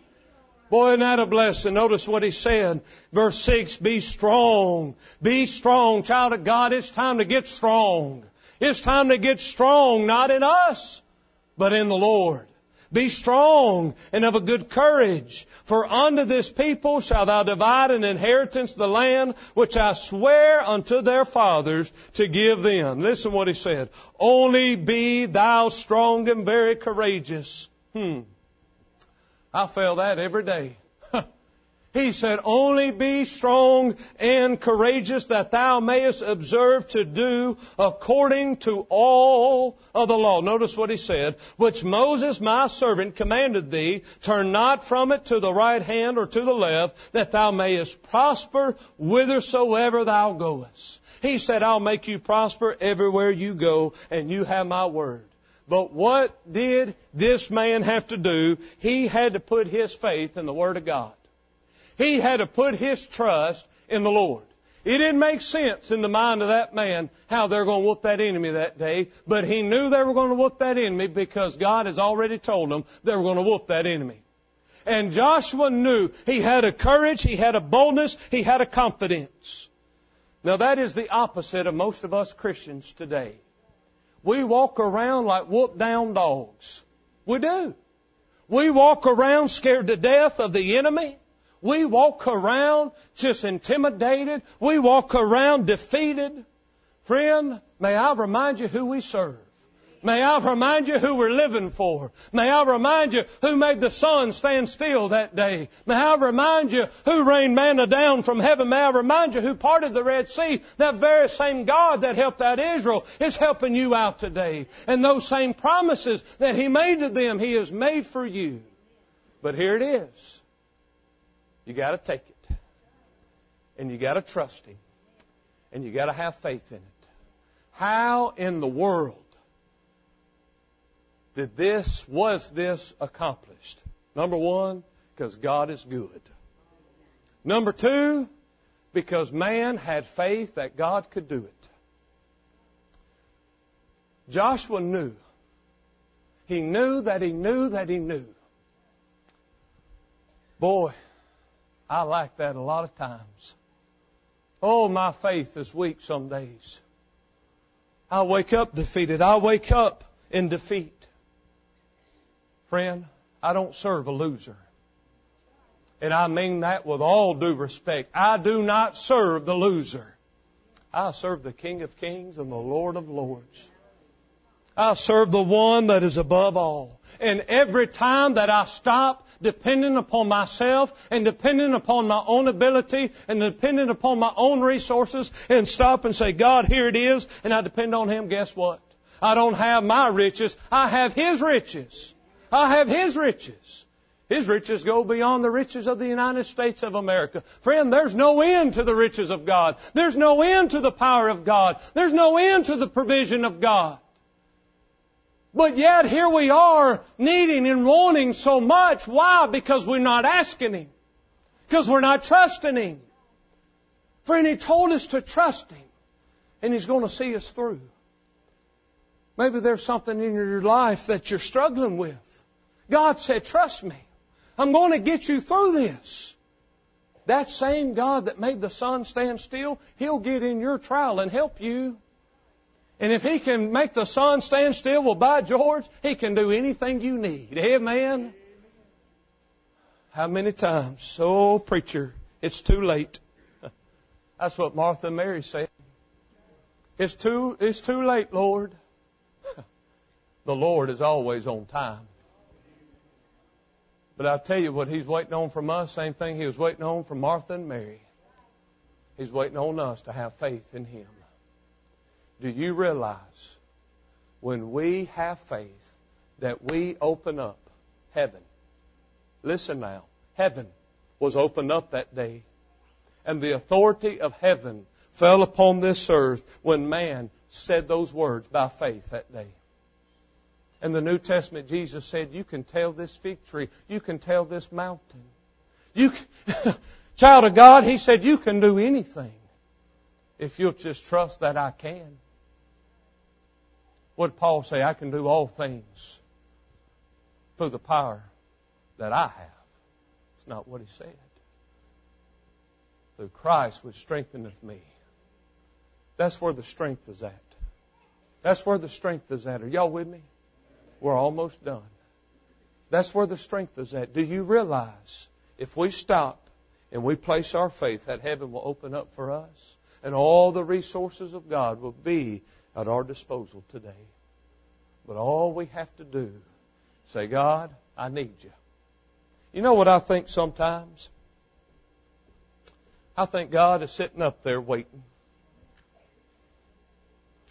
Boy, isn't that a blessing? Notice what he said. Verse 6, be strong. Be strong, child of God. It's time to get strong. It's time to get strong, not in us, but in the Lord. Be strong and of a good courage, for unto this people shalt thou divide an inheritance the land which I swear unto their fathers to give them. Listen what he said. Only be thou strong and very courageous. Hmm. I feel that every day. He said, only be strong and courageous that thou mayest observe to do according to all of the law. Notice what he said, which Moses my servant commanded thee, turn not from it to the right hand or to the left, that thou mayest prosper whithersoever thou goest. He said, I'll make you prosper everywhere you go, and you have my word. But what did this man have to do? He had to put his faith in the Word of God. He had to put his trust in the Lord. It didn't make sense in the mind of that man how they're going to whoop that enemy that day, but he knew they were going to whoop that enemy because God has already told them they were going to whoop that enemy. And Joshua knew he had a courage, he had a boldness, he had a confidence. Now that is the opposite of most of us Christians today. We walk around like whoop down dogs. We do. We walk around scared to death of the enemy. We walk around just intimidated. We walk around defeated. Friend, may I remind you who we serve. May I remind you who we're living for. May I remind you who made the sun stand still that day. May I remind you who rained manna down from heaven. May I remind you who parted the Red Sea. That very same God that helped out Israel is helping you out today. And those same promises that He made to them, He has made for you. But here it is. You gotta take it. And you gotta trust Him. And you gotta have faith in it. How in the world did this, was this accomplished? Number one, because God is good. Number two, because man had faith that God could do it. Joshua knew. He knew that he knew that he knew. Boy, I like that a lot of times. Oh, my faith is weak some days. I wake up defeated. I wake up in defeat. Friend, I don't serve a loser. And I mean that with all due respect. I do not serve the loser. I serve the King of Kings and the Lord of Lords. I serve the one that is above all. And every time that I stop depending upon myself and depending upon my own ability and depending upon my own resources and stop and say, God, here it is, and I depend on Him, guess what? I don't have my riches. I have His riches. I have His riches. His riches go beyond the riches of the United States of America. Friend, there's no end to the riches of God. There's no end to the power of God. There's no end to the provision of God. But yet here we are needing and wanting so much. Why? Because we're not asking Him. Because we're not trusting Him. Friend, He told us to trust Him. And He's going to see us through. Maybe there's something in your life that you're struggling with. God said, trust me. I'm going to get you through this. That same God that made the sun stand still, He'll get in your trial and help you. And if He can make the sun stand still, well, by George, He can do anything you need. Amen? How many times? Oh, preacher, it's too late. That's what Martha and Mary said. It's too, it's too late, Lord. The Lord is always on time. But I'll tell you what He's waiting on from us, same thing He was waiting on from Martha and Mary. He's waiting on us to have faith in Him. Do you realize when we have faith that we open up heaven? Listen now. Heaven was opened up that day. And the authority of heaven fell upon this earth when man said those words by faith that day. In the New Testament, Jesus said, You can tell this fig tree, you can tell this mountain. You, can, child of God, He said, You can do anything if you'll just trust that I can. What did Paul say? I can do all things through the power that I have. It's not what he said. Through Christ which strengtheneth me. That's where the strength is at. That's where the strength is at. Are y'all with me? We're almost done. That's where the strength is at. Do you realize if we stop and we place our faith, that heaven will open up for us and all the resources of God will be at our disposal today. But all we have to do is say, God, I need you. You know what I think sometimes? I think God is sitting up there waiting.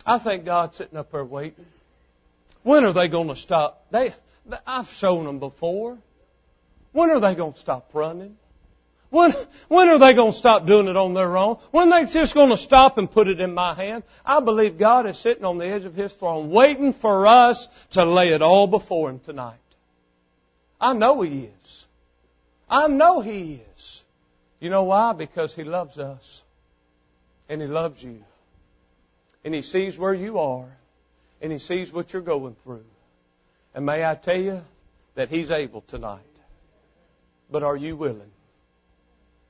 I think God's sitting up there waiting. When are they going to stop? They, I've shown them before. When are they going to stop running? When, when are they going to stop doing it on their own? When they just going to stop and put it in my hand? I believe God is sitting on the edge of His throne waiting for us to lay it all before Him tonight. I know He is. I know He is. You know why? Because He loves us. And He loves you. And He sees where you are. And He sees what you're going through. And may I tell you that He's able tonight. But are you willing?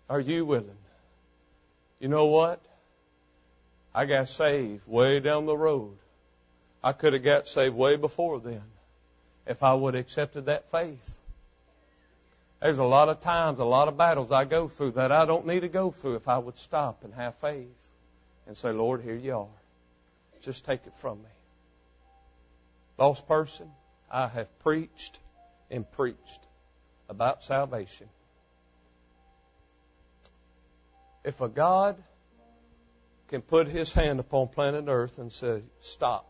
Are you willing? You know what? I got saved way down the road. I could have got saved way before then if I would have accepted that faith. There's a lot of times, a lot of battles I go through that I don't need to go through if I would stop and have faith and say, Lord, here you are. Just take it from me. Lost person, I have preached and preached about salvation. If a God can put his hand upon planet Earth and say, Stop,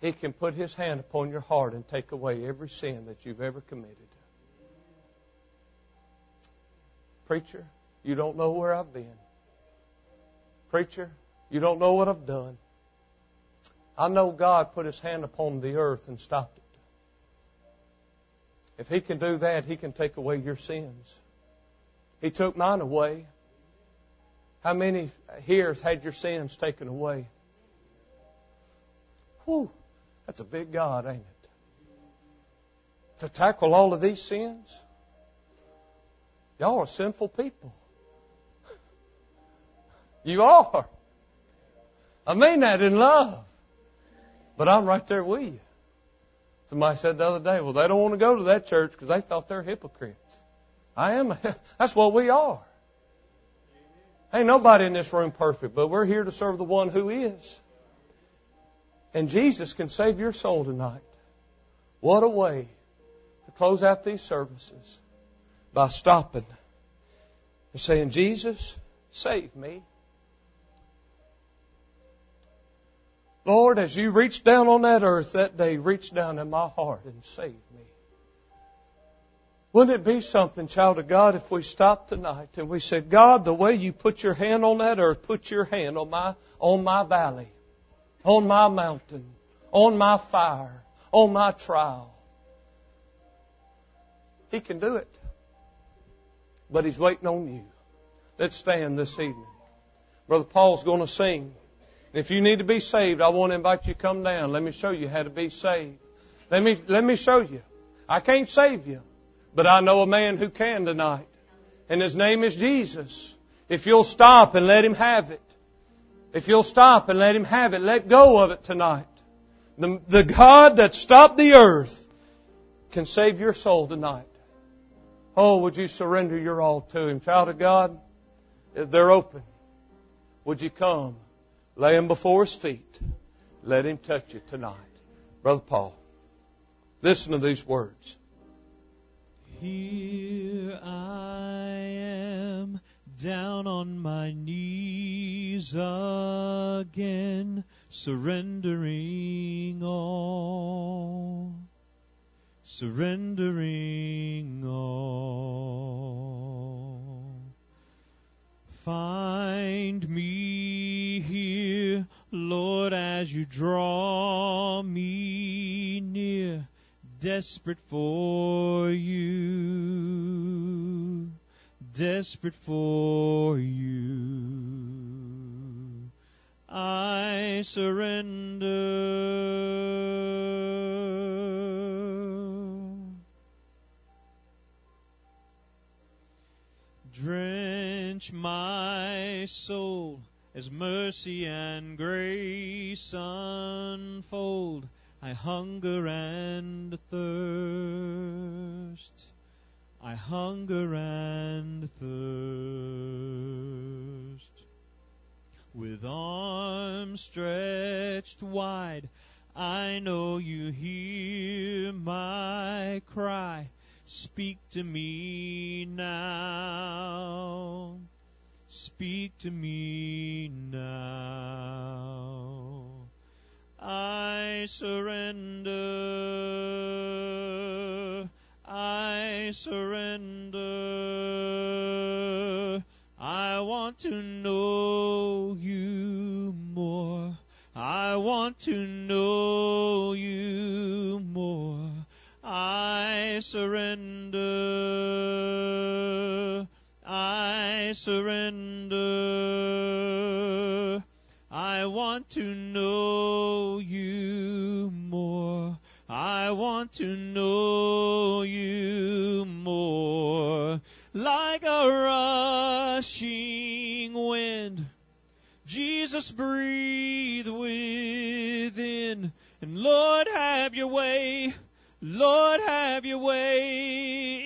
he can put his hand upon your heart and take away every sin that you've ever committed. Preacher, you don't know where I've been. Preacher, you don't know what I've done. I know God put his hand upon the earth and stopped it. If he can do that, he can take away your sins. He took mine away. How many here has had your sins taken away? Whew, that's a big God, ain't it? To tackle all of these sins? Y'all are sinful people. You are. I mean that in love. But I'm right there with you. Somebody said the other day, well, they don't want to go to that church because they thought they're hypocrites. I am. That's what we are. Ain't nobody in this room perfect, but we're here to serve the one who is. And Jesus can save your soul tonight. What a way to close out these services by stopping and saying, Jesus, save me. Lord, as you reached down on that earth that day, reach down in my heart and save me. Wouldn't it be something, child of God, if we stopped tonight and we said, God, the way you put your hand on that earth, put your hand on my, on my valley, on my mountain, on my fire, on my trial. He can do it. But He's waiting on you. Let's stand this evening. Brother Paul's going to sing. If you need to be saved, I want to invite you to come down. Let me show you how to be saved. Let me, let me show you. I can't save you, but I know a man who can tonight. And his name is Jesus. If you'll stop and let him have it. If you'll stop and let him have it, let go of it tonight. The, the God that stopped the earth can save your soul tonight. Oh, would you surrender your all to him? Child of God, if they're open, would you come? Lay him before his feet. Let him touch you tonight. Brother Paul, listen to these words. Here I am down on my knees again, surrendering all, surrendering all. Find me here, Lord, as you draw me near, desperate for you, desperate for you. I surrender. Drench my soul as mercy and grace unfold. I hunger and thirst. I hunger and thirst. With arms stretched wide, I know you hear my cry. Speak to me now. Speak to me now. I surrender. I surrender. I want to know you more. I want to know you more. I surrender. I surrender. I want to know you more. I want to know you more. Like a rushing wind, Jesus breathe within. And Lord, have your way. Lord, have your way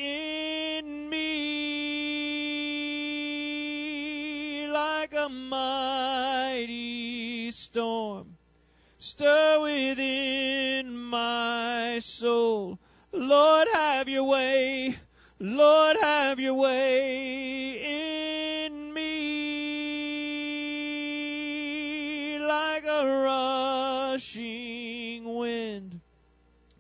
a mighty storm. stir within my soul. Lord, have your way. Lord, have your way in me like a rushing wind.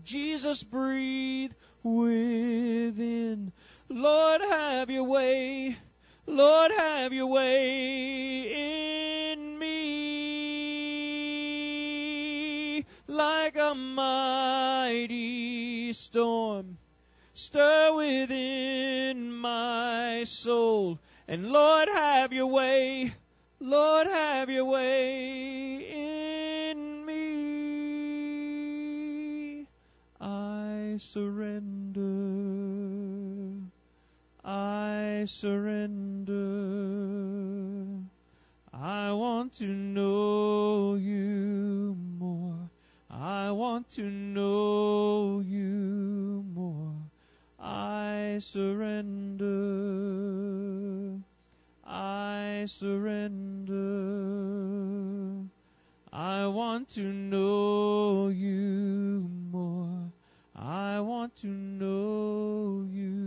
Jesus, breathe within. Lord, have your way. Lord, have your way in me like a mighty storm. Stir within my soul. And Lord, have your way. Lord, have your way in me. I surrender. I surrender. I want to know you more. I want to know you more. I surrender. I surrender. I want to know you more. I want to know you